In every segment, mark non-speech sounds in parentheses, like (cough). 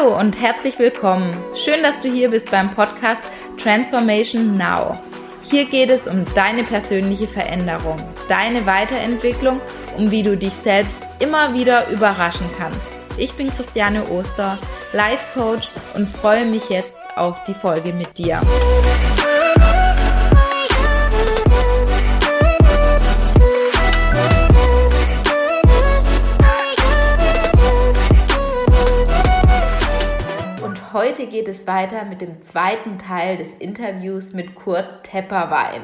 Hallo und herzlich willkommen. Schön, dass du hier bist beim Podcast Transformation Now. Hier geht es um deine persönliche Veränderung, deine Weiterentwicklung, um wie du dich selbst immer wieder überraschen kannst. Ich bin Christiane Oster, Life Coach und freue mich jetzt auf die Folge mit dir. Heute geht es weiter mit dem zweiten Teil des Interviews mit Kurt Tepperwein.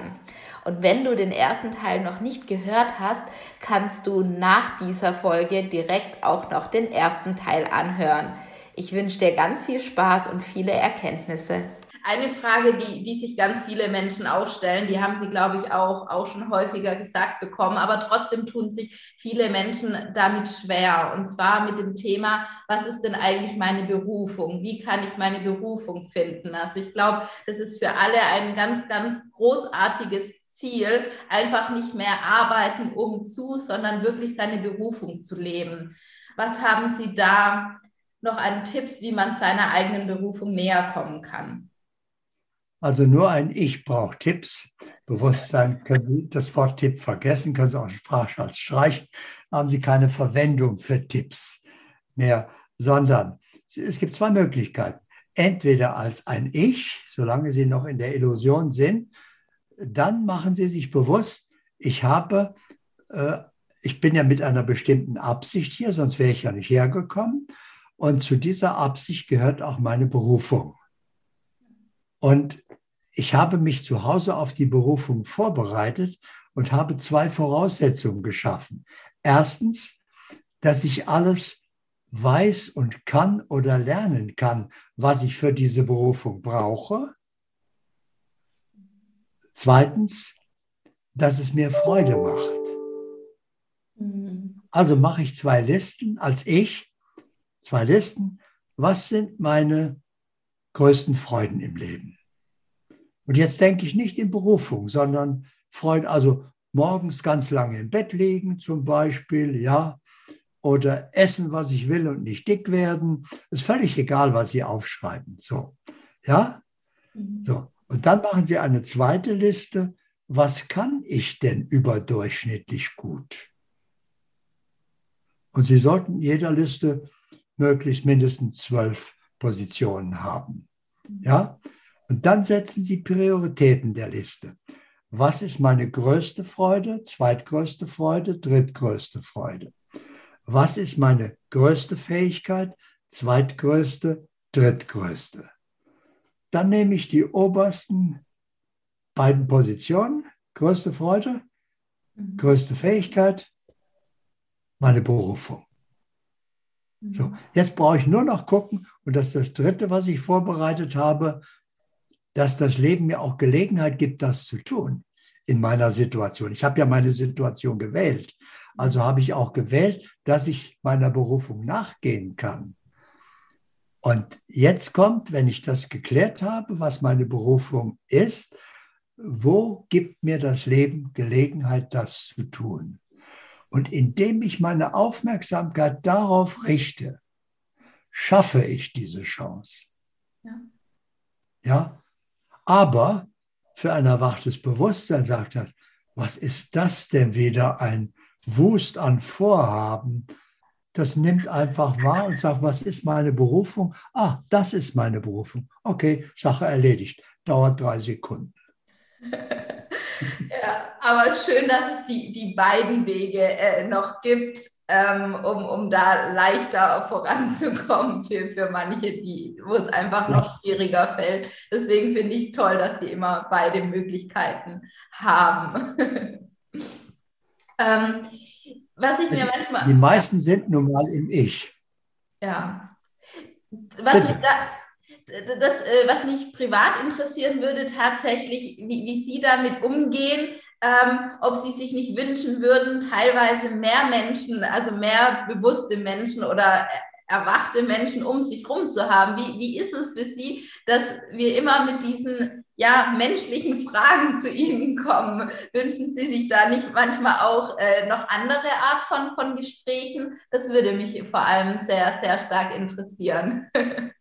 Und wenn du den ersten Teil noch nicht gehört hast, kannst du nach dieser Folge direkt auch noch den ersten Teil anhören. Ich wünsche dir ganz viel Spaß und viele Erkenntnisse eine Frage, die, die sich ganz viele Menschen auch stellen, die haben sie, glaube ich, auch, auch schon häufiger gesagt bekommen, aber trotzdem tun sich viele Menschen damit schwer. Und zwar mit dem Thema, was ist denn eigentlich meine Berufung? Wie kann ich meine Berufung finden? Also ich glaube, das ist für alle ein ganz, ganz großartiges Ziel, einfach nicht mehr arbeiten um zu, sondern wirklich seine Berufung zu leben. Was haben Sie da noch an Tipps, wie man seiner eigenen Berufung näher kommen kann? Also nur ein Ich braucht Tipps. Bewusstsein können Sie das Wort Tipp vergessen, können Sie auch Sprachschatz streichen, haben Sie keine Verwendung für Tipps mehr, sondern es gibt zwei Möglichkeiten. Entweder als ein Ich, solange Sie noch in der Illusion sind, dann machen Sie sich bewusst, ich habe, äh, ich bin ja mit einer bestimmten Absicht hier, sonst wäre ich ja nicht hergekommen. Und zu dieser Absicht gehört auch meine Berufung. Und ich habe mich zu Hause auf die Berufung vorbereitet und habe zwei Voraussetzungen geschaffen. Erstens, dass ich alles weiß und kann oder lernen kann, was ich für diese Berufung brauche. Zweitens, dass es mir Freude macht. Mhm. Also mache ich zwei Listen als ich, zwei Listen. Was sind meine größten Freuden im Leben? Und jetzt denke ich nicht in Berufung, sondern Freund, also morgens ganz lange im Bett liegen zum Beispiel, ja, oder essen, was ich will und nicht dick werden. Ist völlig egal, was Sie aufschreiben. So, ja, mhm. so. Und dann machen Sie eine zweite Liste. Was kann ich denn überdurchschnittlich gut? Und Sie sollten in jeder Liste möglichst mindestens zwölf Positionen haben. Ja, und dann setzen Sie Prioritäten der Liste. Was ist meine größte Freude, zweitgrößte Freude, drittgrößte Freude? Was ist meine größte Fähigkeit, zweitgrößte, drittgrößte? Dann nehme ich die obersten beiden Positionen, größte Freude, mhm. größte Fähigkeit, meine Berufung. So, mhm. jetzt brauche ich nur noch gucken, und das ist das dritte, was ich vorbereitet habe, dass das Leben mir auch Gelegenheit gibt, das zu tun in meiner Situation. Ich habe ja meine Situation gewählt. Also habe ich auch gewählt, dass ich meiner Berufung nachgehen kann. Und jetzt kommt, wenn ich das geklärt habe, was meine Berufung ist, wo gibt mir das Leben Gelegenheit, das zu tun? Und indem ich meine Aufmerksamkeit darauf richte, schaffe ich diese Chance. Ja. ja? Aber für ein erwachtes Bewusstsein sagt das, was ist das denn wieder ein Wust an Vorhaben? Das nimmt einfach wahr und sagt, was ist meine Berufung? Ah, das ist meine Berufung. Okay, Sache erledigt. Dauert drei Sekunden. (laughs) ja, aber schön, dass es die, die beiden Wege äh, noch gibt ähm, um, um da leichter voranzukommen für, für manche, die, wo es einfach noch schwieriger fällt. Deswegen finde ich toll, dass sie immer beide Möglichkeiten haben. (laughs) ähm, was ich mir manchmal. Die meisten sind nun mal im Ich. Ja. Was ich da, das, äh, was mich privat interessieren würde, tatsächlich, wie, wie Sie damit umgehen, ähm, ob Sie sich nicht wünschen würden, teilweise mehr Menschen, also mehr bewusste Menschen oder erwachte Menschen um sich herum zu haben. Wie, wie ist es für Sie, dass wir immer mit diesen ja, menschlichen (laughs) Fragen zu Ihnen kommen? Wünschen Sie sich da nicht manchmal auch äh, noch andere Art von, von Gesprächen? Das würde mich vor allem sehr, sehr stark interessieren. (laughs)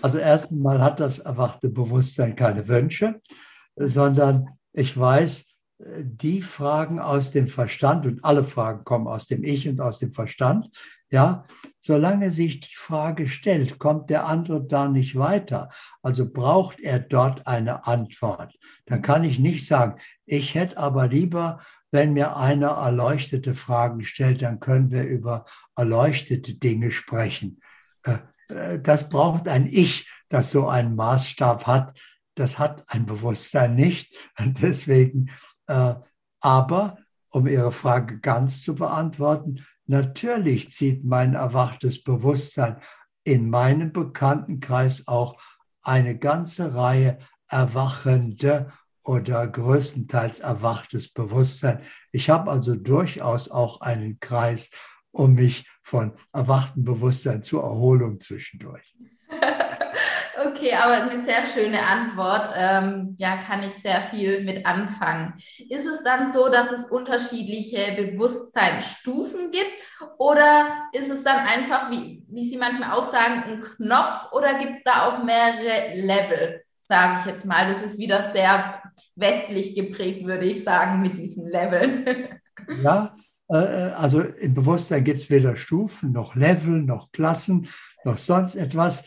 Also erstens mal hat das erwachte Bewusstsein keine Wünsche, sondern ich weiß, die Fragen aus dem Verstand und alle Fragen kommen aus dem Ich und aus dem Verstand, ja, solange sich die Frage stellt, kommt der andere da nicht weiter, also braucht er dort eine Antwort, dann kann ich nicht sagen, ich hätte aber lieber, wenn mir einer erleuchtete Fragen stellt, dann können wir über erleuchtete Dinge sprechen. Äh, äh, das braucht ein Ich, das so einen Maßstab hat. Das hat ein Bewusstsein nicht. Und (laughs) deswegen aber, um Ihre Frage ganz zu beantworten, natürlich zieht mein erwachtes Bewusstsein in meinem Bekanntenkreis auch eine ganze Reihe erwachende oder größtenteils erwachtes Bewusstsein. Ich habe also durchaus auch einen Kreis, um mich von erwachtem Bewusstsein zur Erholung zwischendurch. Okay, aber eine sehr schöne Antwort. Ähm, ja, kann ich sehr viel mit anfangen. Ist es dann so, dass es unterschiedliche Bewusstseinsstufen gibt? Oder ist es dann einfach, wie, wie Sie manchmal auch sagen, ein Knopf? Oder gibt es da auch mehrere Level, sage ich jetzt mal? Das ist wieder sehr westlich geprägt, würde ich sagen, mit diesen Leveln. (laughs) Ja, äh, äh, also im Bewusstsein gibt es weder Stufen noch Level noch Klassen noch sonst etwas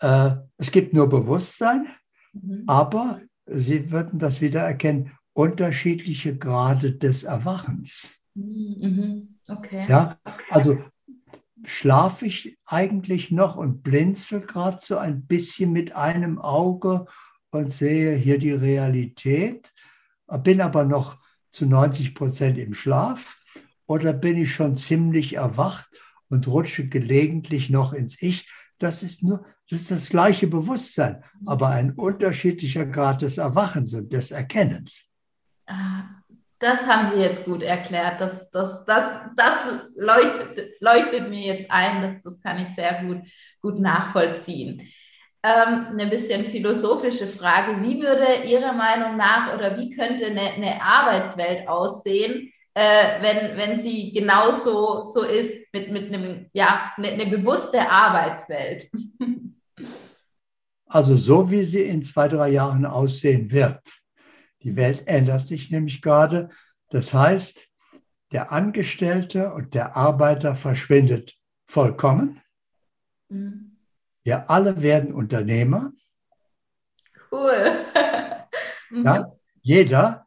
äh, es gibt nur Bewusstsein, mhm. aber Sie würden das wieder erkennen, unterschiedliche Grade des Erwachens. Mhm. Okay. Ja, also schlafe ich eigentlich noch und blinzel gerade so ein bisschen mit einem Auge und sehe hier die Realität, bin aber noch zu 90 Prozent im Schlaf oder bin ich schon ziemlich erwacht und rutsche gelegentlich noch ins Ich. Das ist nur, das ist das gleiche Bewusstsein, aber ein unterschiedlicher Grad des Erwachens und des Erkennens. Ah, das haben Sie jetzt gut erklärt. Das, das, das, das leuchtet, leuchtet mir jetzt ein. Das, das kann ich sehr gut, gut nachvollziehen. Ähm, eine bisschen philosophische Frage. Wie würde Ihrer Meinung nach oder wie könnte eine, eine Arbeitswelt aussehen, äh, wenn, wenn sie genauso so ist mit, mit einem, ja, eine, eine bewusste Arbeitswelt. (laughs) Also so wie sie in zwei, drei Jahren aussehen wird. Die Welt ändert sich nämlich gerade. Das heißt, der Angestellte und der Arbeiter verschwindet vollkommen. Mhm. Wir alle werden Unternehmer. Cool. (laughs) ja, jeder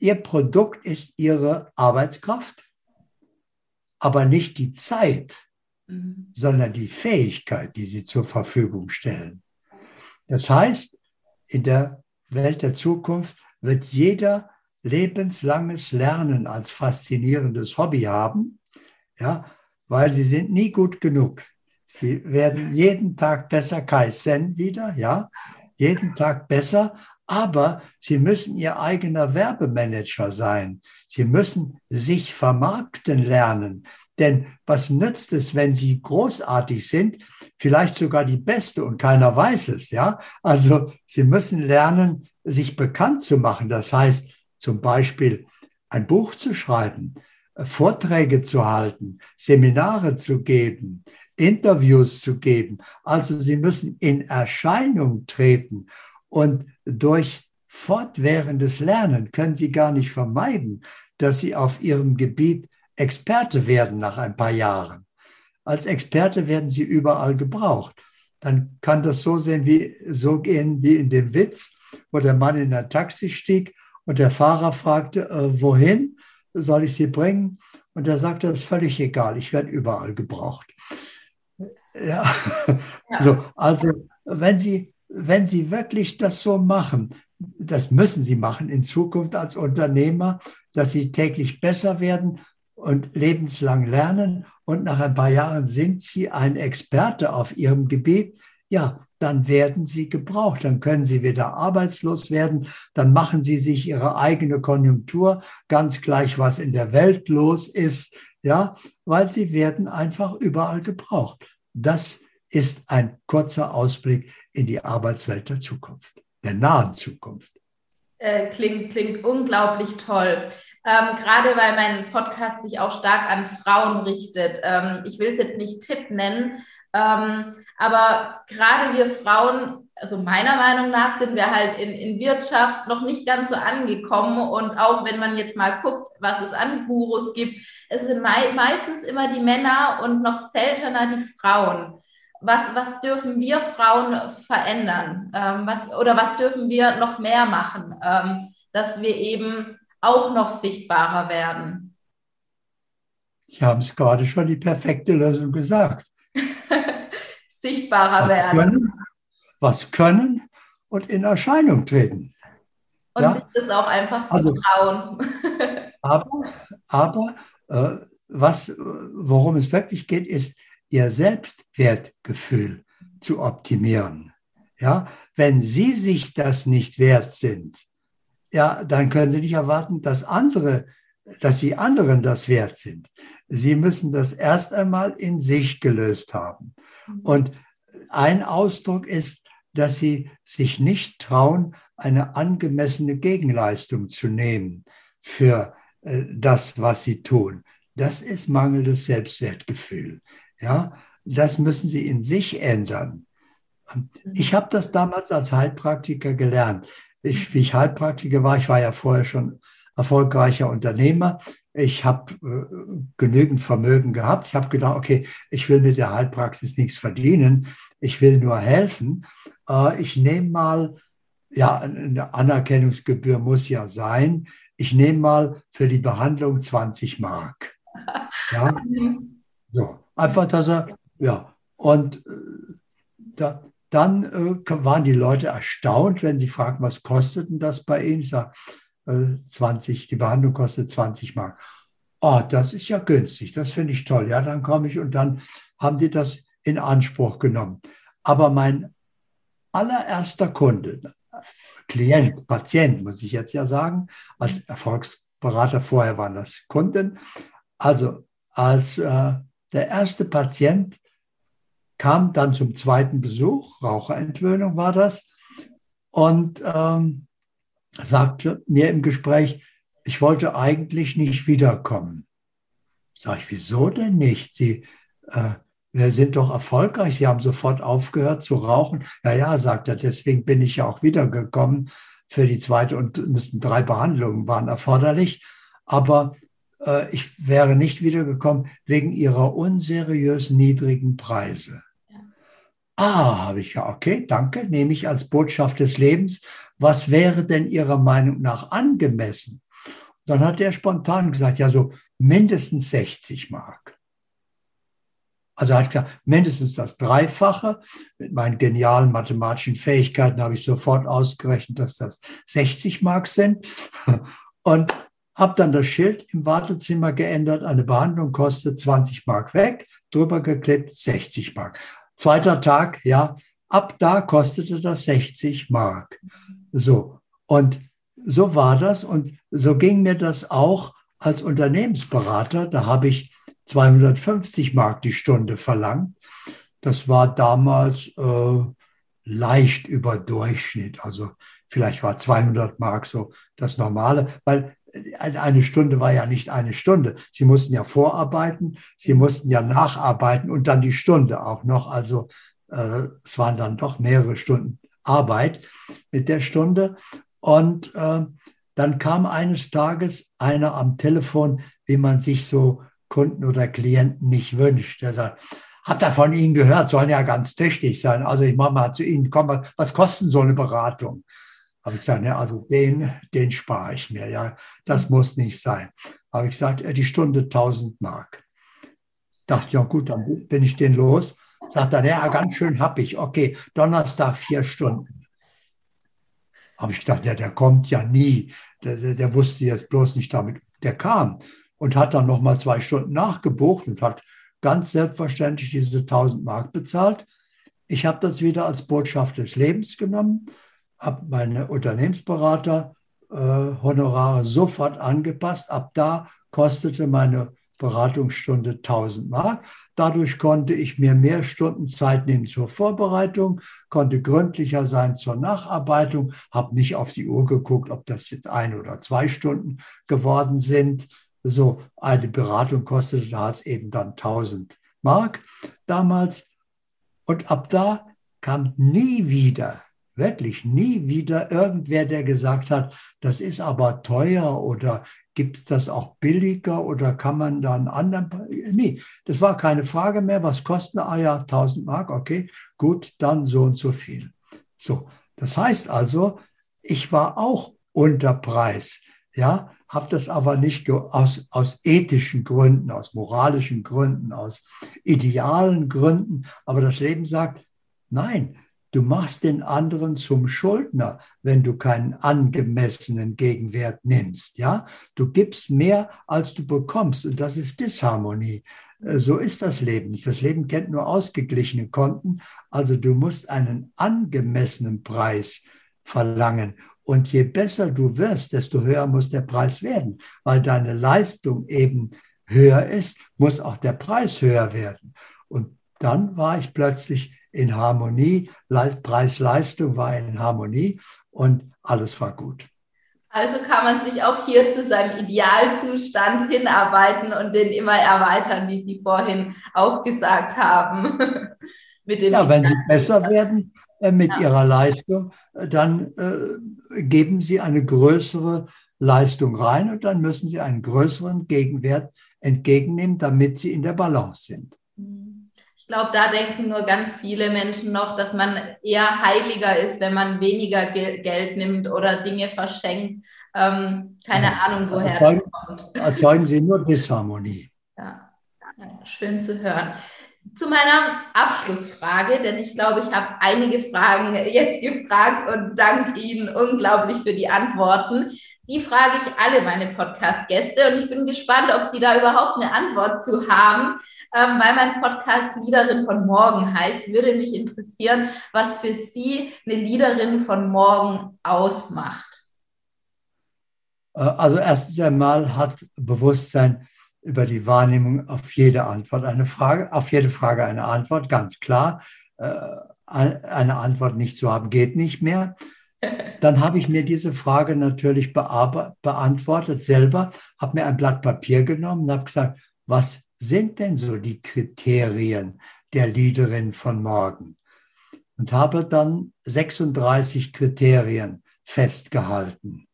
Ihr Produkt ist Ihre Arbeitskraft, aber nicht die Zeit, mhm. sondern die Fähigkeit, die Sie zur Verfügung stellen. Das heißt, in der Welt der Zukunft wird jeder lebenslanges Lernen als faszinierendes Hobby haben, ja, weil sie sind nie gut genug. Sie werden jeden Tag besser, Kai Sen wieder, ja, jeden Tag besser, aber sie müssen ihr eigener Werbemanager sein. Sie müssen sich vermarkten lernen. Denn was nützt es, wenn sie großartig sind, vielleicht sogar die Beste und keiner weiß es, ja? Also sie müssen lernen, sich bekannt zu machen. Das heißt, zum Beispiel ein Buch zu schreiben, Vorträge zu halten, Seminare zu geben, Interviews zu geben. Also sie müssen in Erscheinung treten. Und durch fortwährendes Lernen können Sie gar nicht vermeiden, dass Sie auf Ihrem Gebiet Experte werden nach ein paar Jahren. Als Experte werden Sie überall gebraucht. Dann kann das so sehen wie, so gehen wie in dem Witz, wo der Mann in ein Taxi stieg und der Fahrer fragte, äh, wohin soll ich Sie bringen? Und er sagte, das ist völlig egal, ich werde überall gebraucht. Ja. (laughs) ja. So, also wenn Sie wenn Sie wirklich das so machen, das müssen Sie machen in Zukunft als Unternehmer, dass Sie täglich besser werden und lebenslang lernen und nach ein paar Jahren sind Sie ein Experte auf Ihrem Gebiet, ja, dann werden Sie gebraucht, dann können Sie wieder arbeitslos werden, dann machen Sie sich Ihre eigene Konjunktur, ganz gleich, was in der Welt los ist. ja, weil sie werden einfach überall gebraucht. Das ist ein kurzer Ausblick in die Arbeitswelt der Zukunft, der nahen Zukunft. Äh, klingt, klingt unglaublich toll. Ähm, gerade weil mein Podcast sich auch stark an Frauen richtet. Ähm, ich will es jetzt nicht Tipp nennen, ähm, aber gerade wir Frauen, also meiner Meinung nach, sind wir halt in, in Wirtschaft noch nicht ganz so angekommen. Und auch wenn man jetzt mal guckt, was es an Gurus gibt, es sind mei meistens immer die Männer und noch seltener die Frauen. Was, was dürfen wir Frauen verändern? Ähm, was, oder was dürfen wir noch mehr machen, ähm, dass wir eben auch noch sichtbarer werden? Sie haben es gerade schon die perfekte Lösung gesagt. (laughs) sichtbarer was werden. Können, was können und in Erscheinung treten. Und ja? sich das auch einfach zu also, trauen. aber aber äh, was, worum es wirklich geht, ist, ihr Selbstwertgefühl zu optimieren. Ja, wenn Sie sich das nicht wert sind, ja, dann können Sie nicht erwarten, dass andere, dass Sie anderen das wert sind. Sie müssen das erst einmal in sich gelöst haben. Und ein Ausdruck ist, dass Sie sich nicht trauen, eine angemessene Gegenleistung zu nehmen für äh, das, was Sie tun. Das ist mangelndes Selbstwertgefühl. Ja, das müssen Sie in sich ändern. Ich habe das damals als Heilpraktiker gelernt. Ich, wie ich Heilpraktiker war, ich war ja vorher schon erfolgreicher Unternehmer. Ich habe äh, genügend Vermögen gehabt. Ich habe gedacht, okay, ich will mit der Heilpraxis nichts verdienen. Ich will nur helfen. Äh, ich nehme mal, ja, eine Anerkennungsgebühr muss ja sein. Ich nehme mal für die Behandlung 20 Mark. (laughs) Ja, so. Einfach, dass er, ja. Und äh, da, dann äh, waren die Leute erstaunt, wenn sie fragten, was kostet denn das bei Ihnen? Ich sage, 20, die Behandlung kostet 20 Mark. Oh, das ist ja günstig, das finde ich toll. Ja, dann komme ich und dann haben die das in Anspruch genommen. Aber mein allererster Kunde, Klient, Patient, muss ich jetzt ja sagen, als Erfolgsberater, vorher waren das Kunden. Also als äh, der erste Patient kam dann zum zweiten Besuch, Raucherentwöhnung war das, und ähm, sagte mir im Gespräch, ich wollte eigentlich nicht wiederkommen. Sag ich, wieso denn nicht? Sie äh, wir sind doch erfolgreich. Sie haben sofort aufgehört zu rauchen. Ja, ja, sagt er, deswegen bin ich ja auch wiedergekommen für die zweite und müssten drei Behandlungen waren erforderlich. Aber äh, ich wäre nicht wiedergekommen wegen ihrer unseriös niedrigen Preise. Ah, habe ich ja, okay, danke, nehme ich als Botschaft des Lebens. Was wäre denn Ihrer Meinung nach angemessen? Dann hat er spontan gesagt, ja, so mindestens 60 Mark. Also er hat gesagt, mindestens das Dreifache. Mit meinen genialen mathematischen Fähigkeiten habe ich sofort ausgerechnet, dass das 60 Mark sind. (laughs) Und habe dann das Schild im Wartezimmer geändert. Eine Behandlung kostet 20 Mark weg, drüber geklebt 60 Mark. Zweiter Tag, ja, ab da kostete das 60 Mark. So. Und so war das. Und so ging mir das auch als Unternehmensberater. Da habe ich 250 Mark die Stunde verlangt. Das war damals äh, leicht über Durchschnitt. Also vielleicht war 200 Mark so das Normale, weil eine Stunde war ja nicht eine Stunde. Sie mussten ja vorarbeiten, sie mussten ja nacharbeiten und dann die Stunde auch noch. Also äh, es waren dann doch mehrere Stunden Arbeit mit der Stunde. Und äh, dann kam eines Tages einer am Telefon, wie man sich so Kunden oder Klienten nicht wünscht. Der sagt, habt ihr von Ihnen gehört, sollen ja ganz tüchtig sein. Also ich mache mal zu Ihnen, komm, was, was kostet so eine Beratung? Habe ich gesagt, ja, also den, den spare ich mir, ja, das muss nicht sein. Habe ich gesagt, die Stunde 1000 Mark. Dachte, ja gut, dann bin ich den los. Sagt er, ja, ganz schön hab ich. Okay, Donnerstag vier Stunden. Habe ich gedacht, ja, der kommt ja nie. Der, der, der wusste jetzt bloß nicht damit. Der kam und hat dann nochmal zwei Stunden nachgebucht und hat ganz selbstverständlich diese 1000 Mark bezahlt. Ich habe das wieder als Botschaft des Lebens genommen, habe meine Unternehmensberater äh, Honorare sofort angepasst. Ab da kostete meine Beratungsstunde 1000 Mark. Dadurch konnte ich mir mehr Stunden Zeit nehmen zur Vorbereitung, konnte gründlicher sein zur Nacharbeitung, habe nicht auf die Uhr geguckt, ob das jetzt ein oder zwei Stunden geworden sind. So, eine Beratung kostete da eben dann 1000 Mark damals. Und ab da kam nie wieder wirklich nie wieder irgendwer, der gesagt hat, das ist aber teuer oder gibt es das auch billiger oder kann man da einen anderen. Nee, das war keine Frage mehr. Was kostet Ah ja, 1000 Mark, okay, gut, dann so und so viel. So, das heißt also, ich war auch unter Preis. Ja, habe das aber nicht aus, aus ethischen Gründen, aus moralischen Gründen, aus idealen Gründen. Aber das Leben sagt, nein, Du machst den anderen zum Schuldner, wenn du keinen angemessenen Gegenwert nimmst. Ja, du gibst mehr, als du bekommst, und das ist Disharmonie. Äh, so ist das Leben nicht. Das Leben kennt nur ausgeglichene Konten. Also du musst einen angemessenen Preis verlangen. Und je besser du wirst, desto höher muss der Preis werden, weil deine Leistung eben höher ist, muss auch der Preis höher werden. Und dann war ich plötzlich in Harmonie, Preis-Leistung war in Harmonie und alles war gut. Also kann man sich auch hier zu seinem Idealzustand hinarbeiten und den immer erweitern, wie Sie vorhin auch gesagt haben. (laughs) ja, wenn Sie besser werden äh, mit ja. Ihrer Leistung, äh, dann äh, geben Sie eine größere Leistung rein und dann müssen Sie einen größeren Gegenwert entgegennehmen, damit Sie in der Balance sind. Glaube, da denken nur ganz viele Menschen noch, dass man eher heiliger ist, wenn man weniger Gel Geld nimmt oder Dinge verschenkt. Ähm, keine. Ahnung, woher erzeugen, das kommt. (laughs) Erzeugen Sie nur Disharmonie. Ja. ja, schön zu hören. Zu meiner Abschlussfrage, denn ich glaube, ich habe einige Fragen jetzt gefragt und danke Ihnen unglaublich für die Antworten. Die frage ich alle meine Podcast-Gäste und ich bin gespannt, ob Sie da überhaupt eine Antwort zu haben ähm, weil mein Podcast Liederin von morgen heißt, würde mich interessieren, was für Sie eine Liederin von morgen ausmacht. Äh, also erstens einmal hat Bewusstsein über die Wahrnehmung auf jede Antwort eine Frage, auf jede Frage eine Antwort, ganz klar. Äh, eine Antwort nicht zu haben geht nicht mehr. (laughs) Dann habe ich mir diese Frage natürlich beantwortet selber, habe mir ein Blatt Papier genommen und habe gesagt, was sind denn so die Kriterien der Leaderin von morgen? Und habe dann 36 Kriterien festgehalten.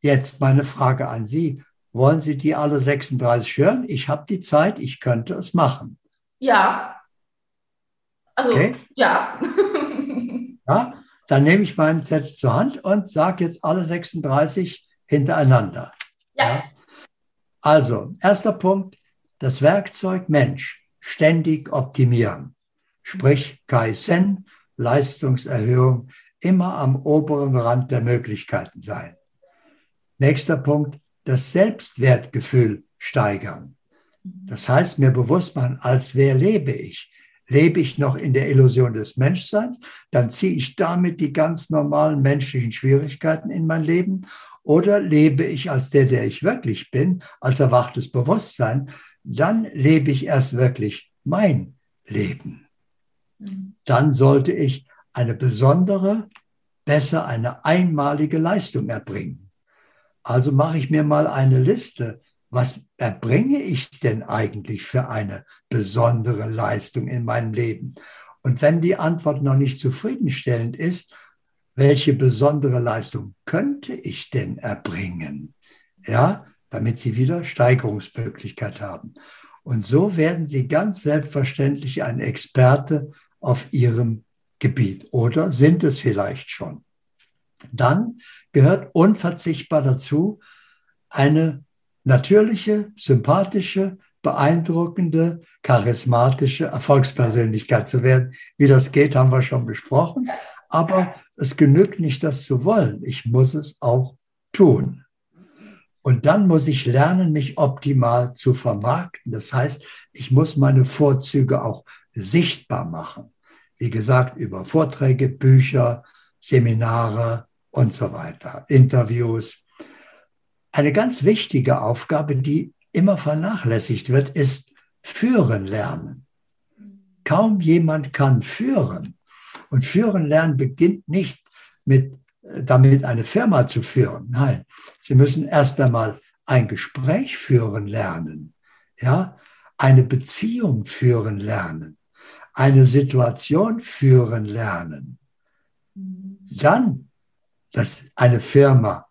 Jetzt meine Frage an Sie. Wollen Sie die alle 36 hören? Ich habe die Zeit, ich könnte es machen. Ja. Also, okay. ja. (laughs) ja, dann nehme ich meinen Zettel zur Hand und sage jetzt alle 36 hintereinander. Ja. ja. Also, erster Punkt, das Werkzeug Mensch ständig optimieren. Sprich Kaizen, Leistungserhöhung, immer am oberen Rand der Möglichkeiten sein. Nächster Punkt, das Selbstwertgefühl steigern. Das heißt, mir bewusst machen, als wer lebe ich? Lebe ich noch in der Illusion des Menschseins? Dann ziehe ich damit die ganz normalen menschlichen Schwierigkeiten in mein Leben. Oder lebe ich als der, der ich wirklich bin, als erwachtes Bewusstsein? dann lebe ich erst wirklich mein Leben. Mhm. Dann sollte ich eine besondere, besser eine einmalige Leistung erbringen. Also mache ich mir mal eine Liste. Was erbringe ich denn eigentlich für eine besondere Leistung in meinem Leben? Und wenn die Antwort noch nicht zufriedenstellend ist, welche besondere Leistung könnte ich denn erbringen? Ja, damit sie wieder Steigerungsmöglichkeit haben. Und so werden sie ganz selbstverständlich ein Experte auf ihrem Gebiet oder sind es vielleicht schon. Dann gehört unverzichtbar dazu, eine natürliche, sympathische, beeindruckende, charismatische Erfolgspersönlichkeit zu werden. Wie das geht, haben wir schon besprochen. Aber es genügt nicht, das zu wollen. Ich muss es auch tun. Und dann muss ich lernen, mich optimal zu vermarkten. Das heißt, ich muss meine Vorzüge auch sichtbar machen. Wie gesagt, über Vorträge, Bücher, Seminare und so weiter, Interviews. Eine ganz wichtige Aufgabe, die immer vernachlässigt wird, ist führen lernen. Kaum jemand kann führen. Und führen lernen beginnt nicht mit, damit eine Firma zu führen. Nein, Sie müssen erst einmal ein Gespräch führen lernen. Ja, eine Beziehung führen lernen, eine Situation führen lernen. Dann dass eine Firma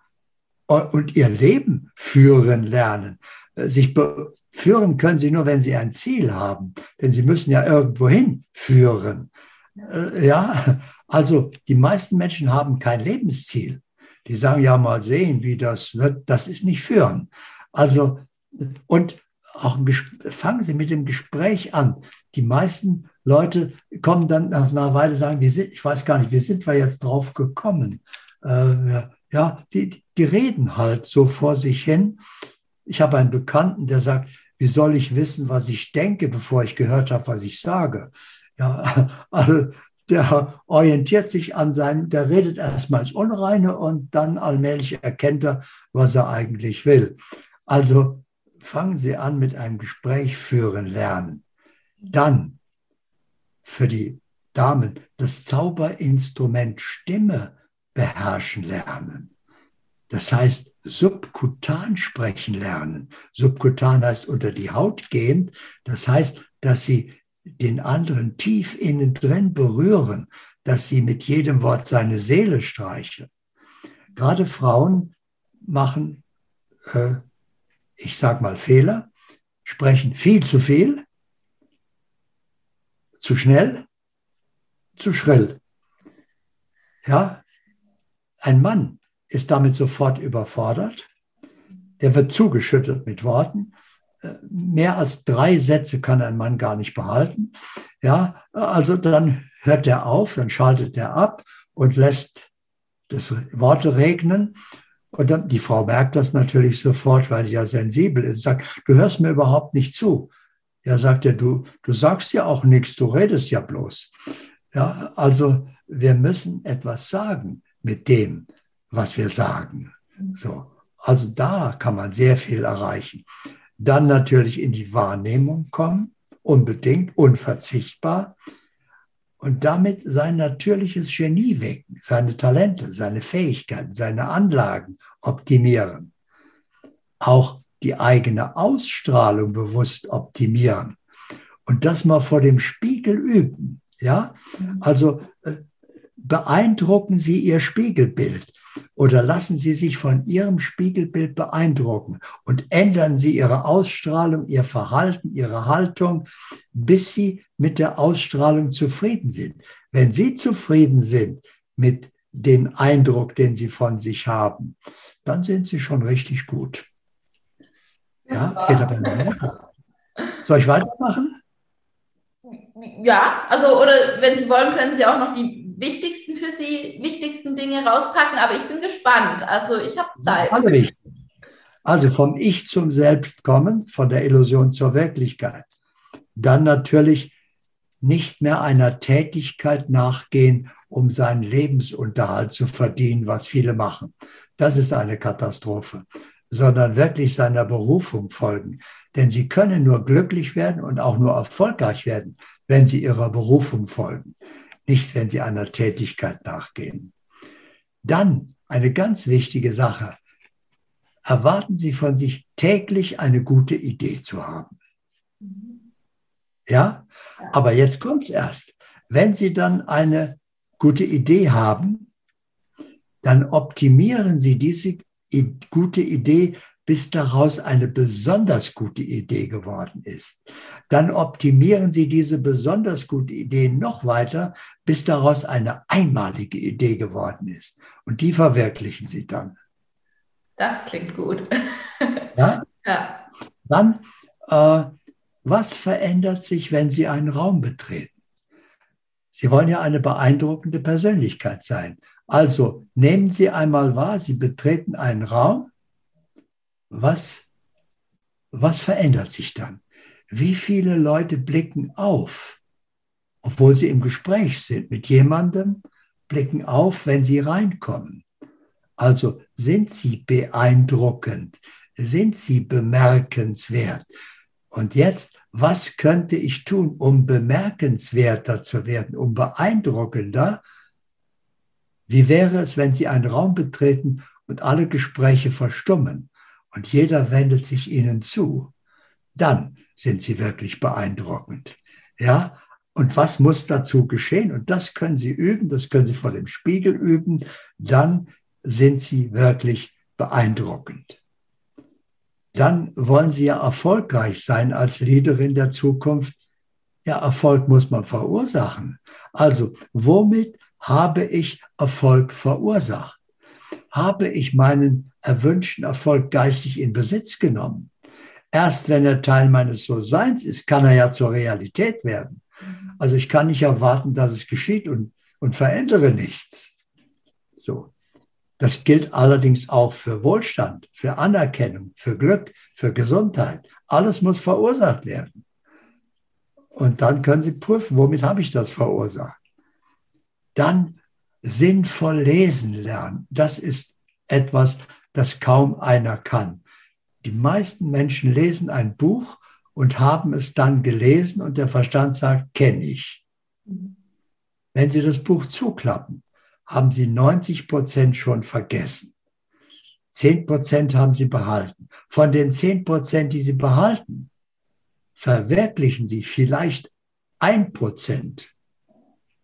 und ihr Leben führen lernen. Sich führen können sie nur, wenn sie ein Ziel haben, denn sie müssen ja irgendwohin führen. Äh, ja, also die meisten Menschen haben kein Lebensziel. Die sagen ja mal sehen, wie das wird. Das ist nicht führen. Also und auch fangen Sie mit dem Gespräch an. Die meisten Leute kommen dann nach einer Weile sagen, wie sind, ich weiß gar nicht, wie sind wir jetzt drauf gekommen? Äh, ja, die, die reden halt so vor sich hin. Ich habe einen Bekannten, der sagt, wie soll ich wissen, was ich denke, bevor ich gehört habe, was ich sage? Ja, (laughs) also der orientiert sich an seinem, der redet erstmal ins Unreine und dann allmählich erkennt er, was er eigentlich will. Also fangen Sie an mit einem Gespräch führen lernen. Dann für die Damen das Zauberinstrument Stimme beherrschen lernen. Das heißt, subkutan sprechen lernen. Subkutan heißt unter die Haut gehend. Das heißt, dass sie den anderen tief innen drin berühren, dass sie mit jedem Wort seine Seele streicheln. Gerade Frauen machen äh, ich sage mal Fehler, sprechen viel zu viel, zu schnell, zu schrill. Ja, ein Mann ist damit sofort überfordert. Der wird zugeschüttet mit Worten. Mehr als drei Sätze kann ein Mann gar nicht behalten. Ja, also dann hört er auf, dann schaltet er ab und lässt das Worte regnen und dann, die Frau merkt das natürlich sofort, weil sie ja sensibel ist. Sagt, du hörst mir überhaupt nicht zu. Ja, sagt er, du, du sagst ja auch nichts, du redest ja bloß. Ja, also wir müssen etwas sagen mit dem, was wir sagen. So. Also da kann man sehr viel erreichen. Dann natürlich in die Wahrnehmung kommen, unbedingt, unverzichtbar und damit sein natürliches Genie wecken, seine Talente, seine Fähigkeiten, seine Anlagen optimieren. Auch die eigene Ausstrahlung bewusst optimieren und das mal vor dem Spiegel üben. Ja, also äh, beeindrucken Sie Ihr Spiegelbild oder lassen Sie sich von Ihrem Spiegelbild beeindrucken und ändern Sie Ihre Ausstrahlung, Ihr Verhalten, Ihre Haltung, bis Sie mit der Ausstrahlung zufrieden sind. Wenn Sie zufrieden sind mit dem Eindruck, den Sie von sich haben, dann sind Sie schon richtig gut. Ja, es geht aber noch weiter. Soll ich weitermachen? Ja, also oder wenn Sie wollen, können Sie auch noch die wichtigsten für Sie, wichtigsten Dinge rauspacken, aber ich bin gespannt. Also ich habe Zeit. Alle wichtig. Also vom Ich zum Selbst kommen, von der Illusion zur Wirklichkeit. Dann natürlich nicht mehr einer Tätigkeit nachgehen, um seinen Lebensunterhalt zu verdienen, was viele machen. Das ist eine Katastrophe, sondern wirklich seiner Berufung folgen. Denn sie können nur glücklich werden und auch nur erfolgreich werden, wenn sie ihrer Berufung folgen nicht wenn sie einer Tätigkeit nachgehen. Dann eine ganz wichtige Sache. Erwarten Sie von sich täglich eine gute Idee zu haben. Ja? Aber jetzt kommt es erst. Wenn Sie dann eine gute Idee haben, dann optimieren Sie diese gute Idee bis daraus eine besonders gute Idee geworden ist. Dann optimieren Sie diese besonders gute Idee noch weiter, bis daraus eine einmalige Idee geworden ist. Und die verwirklichen Sie dann. Das klingt gut. Ja? (laughs) ja. Dann, äh, was verändert sich, wenn Sie einen Raum betreten? Sie wollen ja eine beeindruckende Persönlichkeit sein. Also nehmen Sie einmal wahr, Sie betreten einen Raum was, was verändert sich dann? Wie viele Leute blicken auf, obwohl sie im Gespräch sind mit jemandem, blicken auf, wenn sie reinkommen? Also sind sie beeindruckend? sind Sie bemerkenswert. Und jetzt, was könnte ich tun, um bemerkenswerter zu werden, um beeindruckender? Wie wäre es, wenn Sie einen Raum betreten und alle Gespräche verstummen und jeder wendet sich Ihnen zu? Dann sind Sie wirklich beeindruckend. Ja, und was muss dazu geschehen? Und das können Sie üben, das können Sie vor dem Spiegel üben. Dann sind Sie wirklich beeindruckend. Dann wollen Sie ja erfolgreich sein als Leaderin der Zukunft. Ja, Erfolg muss man verursachen. Also, womit habe ich Erfolg verursacht? Habe ich meinen erwünschten Erfolg geistig in Besitz genommen? Erst wenn er Teil meines So-Seins ist, kann er ja zur Realität werden. Also ich kann nicht erwarten, dass es geschieht und, und verändere nichts. So. Das gilt allerdings auch für Wohlstand, für Anerkennung, für Glück, für Gesundheit. Alles muss verursacht werden. Und dann können Sie prüfen, womit habe ich das verursacht. Dann sinnvoll lesen lernen. Das ist etwas, das kaum einer kann. Die meisten Menschen lesen ein Buch und haben es dann gelesen und der Verstand sagt, kenne ich. Wenn Sie das Buch zuklappen, haben Sie 90 Prozent schon vergessen. 10 Prozent haben Sie behalten. Von den 10 Prozent, die Sie behalten, verwirklichen Sie vielleicht ein Prozent.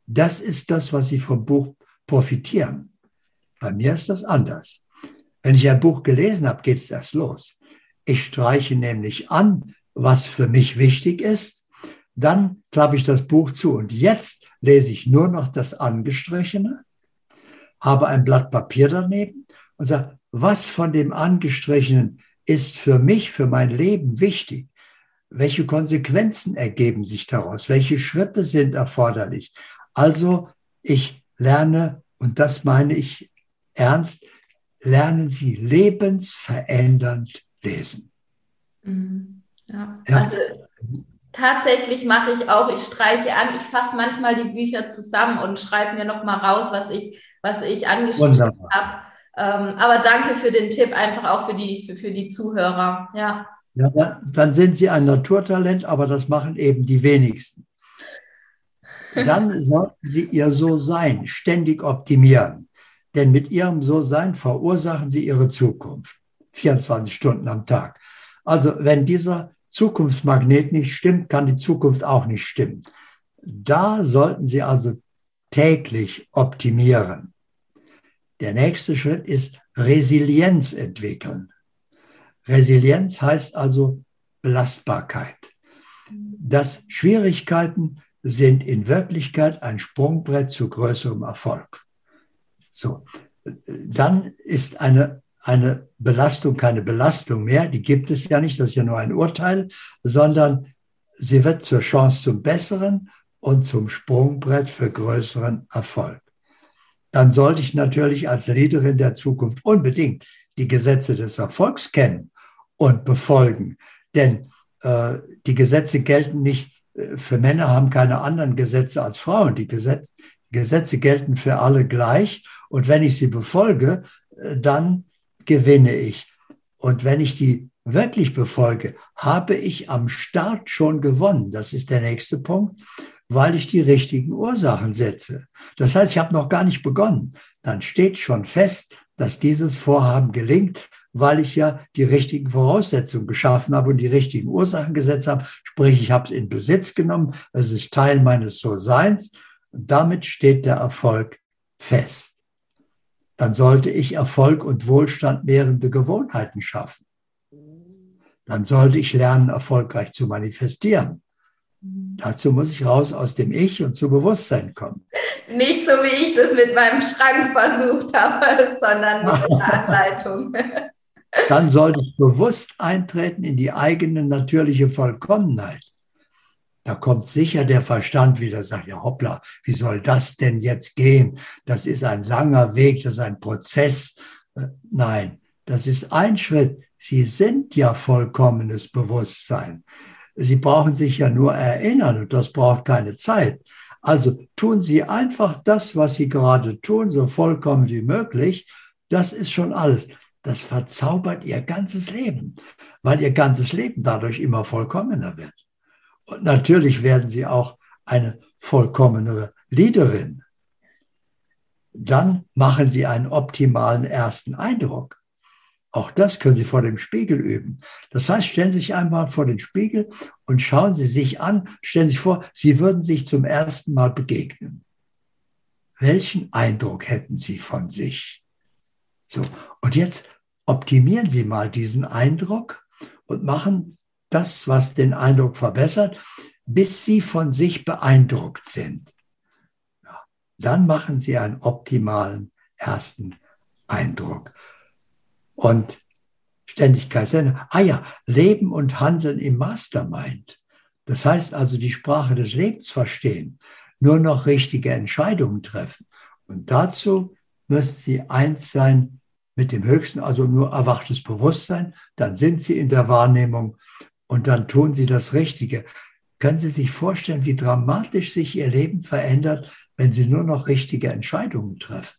Das ist das, was Sie vom Buch profitieren. Bei mir ist das anders. Wenn ich ein Buch gelesen habe, geht es erst los. Ich streiche nämlich an, was für mich wichtig ist. Dann klappe ich das Buch zu und jetzt lese ich nur noch das Angestrichene, habe ein Blatt Papier daneben und sage, was von dem Angestrichenen ist für mich, für mein Leben wichtig? Welche Konsequenzen ergeben sich daraus? Welche Schritte sind erforderlich? Also ich lerne, und das meine ich ernst, lernen Sie lebensverändernd lesen. Mhm. Ja. ja. Also, tatsächlich mache ich auch, ich streiche an, ich fasse manchmal die Bücher zusammen und schreibe mir nochmal raus, was ich, was ich angestrichen habe. Ähm, aber danke für den Tipp, einfach auch für die, für, für die Zuhörer. Ja. ja, dann sind Sie ein Naturtalent, aber das machen eben die wenigsten. (laughs) Dann sollten Sie Ihr So-Sein ständig optimieren. Denn mit Ihrem So-Sein verursachen Sie Ihre Zukunft. 24 Stunden am Tag. Also wenn dieser Zukunftsmagnet nicht stimmt, kann die Zukunft auch nicht stimmen. Da sollten Sie also täglich optimieren. Der nächste Schritt ist Resilienz entwickeln. Resilienz heißt also Belastbarkeit. Dass Schwierigkeiten sind in Wirklichkeit ein Sprungbrett zu größerem Erfolg. So, dann ist eine eine Belastung keine Belastung mehr, die gibt es ja nicht, das ist ja nur ein Urteil, sondern sie wird zur Chance zum Besseren und zum Sprungbrett für größeren Erfolg. Dann sollte ich natürlich als Leaderin der Zukunft unbedingt die Gesetze des Erfolgs kennen und befolgen. Denn äh, die Gesetze gelten nicht äh, für Männer, haben keine anderen Gesetze als Frauen. Die Gesetz, Gesetze gelten für alle gleich. Und wenn ich sie befolge, äh, dann gewinne ich. Und wenn ich die wirklich befolge, habe ich am Start schon gewonnen. Das ist der nächste Punkt, weil ich die richtigen Ursachen setze. Das heißt, ich habe noch gar nicht begonnen. Dann steht schon fest, dass dieses Vorhaben gelingt, weil ich ja die richtigen Voraussetzungen geschaffen habe und die richtigen Ursachen gesetzt habe. Sprich, ich habe es in Besitz genommen. Es ist Teil meines So-Seins. Und damit steht der Erfolg fest dann sollte ich Erfolg und Wohlstand mehrende Gewohnheiten schaffen. Dann sollte ich lernen, erfolgreich zu manifestieren. Dazu muss ich raus aus dem Ich und zu Bewusstsein kommen. Nicht so, wie ich das mit meinem Schrank versucht habe, sondern mit einer (laughs) Anleitung. Dann sollte ich bewusst eintreten in die eigene natürliche Vollkommenheit. Da kommt sicher der Verstand wieder, sagt ja, hoppla, wie soll das denn jetzt gehen? Das ist ein langer Weg, das ist ein Prozess. Äh, nein, das ist ein Schritt. Sie sind ja vollkommenes Bewusstsein. Sie brauchen sich ja nur erinnern und das braucht keine Zeit. Also tun Sie einfach das, was Sie gerade tun, so vollkommen wie möglich. Das ist schon alles. das verzaubert ihr ganzes Leben, weil ihr ganzes Leben dadurch immer vollkommener wird. Und natürlich werden sie auch eine vollkommenere Leaderin. Dann machen sie einen optimalen ersten Eindruck. Auch das können Sie vor dem Spiegel üben. Das heißt, stellen Sie sich einmal vor den Spiegel und schauen Sie sich an, stellen Sie sich vor, Sie würden sich zum ersten Mal begegnen. Welchen Eindruck hätten Sie von sich? So, und jetzt optimieren Sie mal diesen Eindruck und machen das, was den Eindruck verbessert, bis Sie von sich beeindruckt sind. Ja, dann machen Sie einen optimalen ersten Eindruck. Und Ständigkeit, ah ja, Leben und Handeln im Mastermind. Das heißt also die Sprache des Lebens verstehen, nur noch richtige Entscheidungen treffen. Und dazu müssen Sie eins sein mit dem Höchsten, also nur erwachtes Bewusstsein, dann sind Sie in der Wahrnehmung und dann tun Sie das Richtige. Können Sie sich vorstellen, wie dramatisch sich Ihr Leben verändert, wenn Sie nur noch richtige Entscheidungen treffen?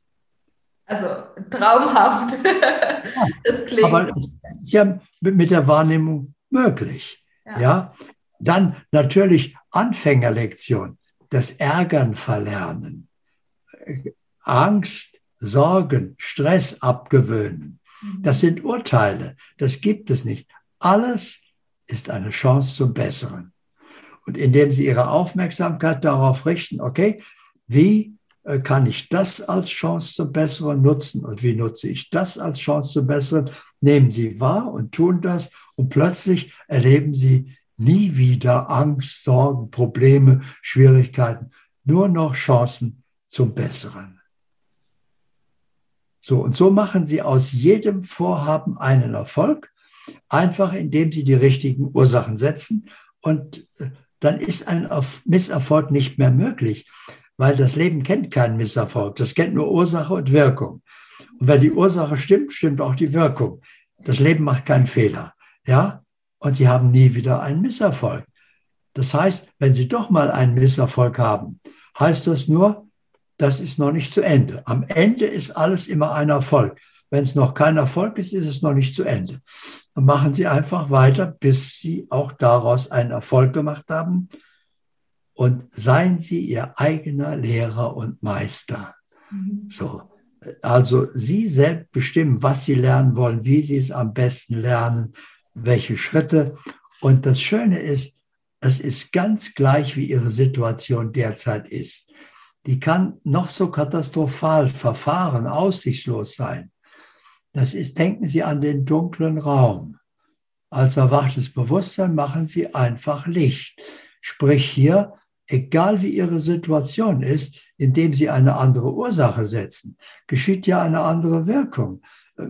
Also traumhaft. (laughs) das klingt. Aber es ist ja mit der Wahrnehmung möglich. Ja. ja. Dann natürlich Anfängerlektion, das Ärgern verlernen, Angst, Sorgen, Stress abgewöhnen. Mhm. Das sind Urteile, das gibt es nicht. Alles ist eine Chance zum Besseren. Und indem Sie Ihre Aufmerksamkeit darauf richten, okay, wie äh, kann ich das als Chance zum Besseren nutzen und wie nutze ich das als Chance zum Besseren? Nehmen Sie wahr und tun das und plötzlich erleben Sie nie wieder Angst, Sorgen, Probleme, Schwierigkeiten, nur noch Chancen zum Besseren. So, und so machen Sie aus jedem Vorhaben einen Erfolg, einfach indem Sie die richtigen Ursachen setzen und äh, dann ist ein Misserfolg nicht mehr möglich weil das Leben kennt keinen Misserfolg. Das kennt nur Ursache und Wirkung. Und wenn die Ursache stimmt, stimmt auch die Wirkung. Das Leben macht keinen Fehler. Ja? Und sie haben nie wieder einen Misserfolg. Das heißt, wenn sie doch mal einen Misserfolg haben, heißt das nur, das ist noch nicht zu Ende. Am Ende ist alles immer ein Erfolg. Wenn es noch kein Erfolg ist, ist es noch nicht zu Ende. Dann machen Sie einfach weiter, bis Sie auch daraus einen Erfolg gemacht haben und seien Sie Ihr eigener Lehrer und Meister. Mhm. So. Also Sie selbst bestimmen, was Sie lernen wollen, wie Sie es am besten lernen, welche Schritte. Und das Schöne ist, es ist ganz gleich, wie Ihre Situation derzeit ist. Die kann noch so katastrophal verfahren, aussichtslos sein. Das ist, denken Sie an den dunklen Raum. Als erwachtes Bewusstsein machen Sie einfach Licht. Sprich hier, egal wie ihre Situation ist, indem sie eine andere Ursache setzen, geschieht ja eine andere Wirkung.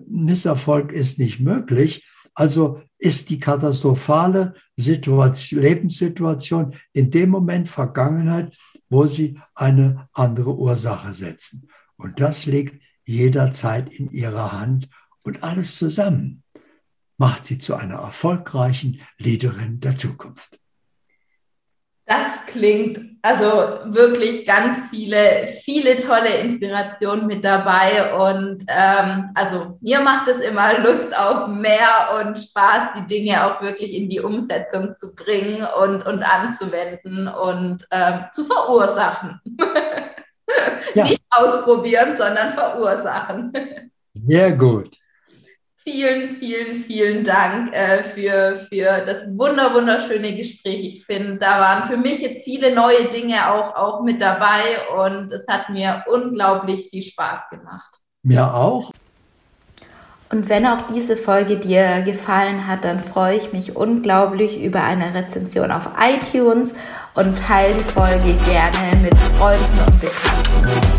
Misserfolg ist nicht möglich, also ist die katastrophale Situation, Lebenssituation in dem Moment Vergangenheit, wo sie eine andere Ursache setzen. Und das liegt jederzeit in ihrer Hand und alles zusammen macht sie zu einer erfolgreichen Leaderin der Zukunft. Das klingt also wirklich ganz viele, viele tolle Inspirationen mit dabei. Und ähm, also mir macht es immer Lust auf mehr und Spaß, die Dinge auch wirklich in die Umsetzung zu bringen und, und anzuwenden und ähm, zu verursachen. (laughs) Ja. Nicht ausprobieren, sondern verursachen. Sehr gut. Vielen, vielen, vielen Dank äh, für, für das wunder, wunderschöne Gespräch. Ich finde, da waren für mich jetzt viele neue Dinge auch, auch mit dabei und es hat mir unglaublich viel Spaß gemacht. Mir auch. Und wenn auch diese Folge dir gefallen hat, dann freue ich mich unglaublich über eine Rezension auf iTunes und teile die Folge gerne mit Freunden und Bekannten.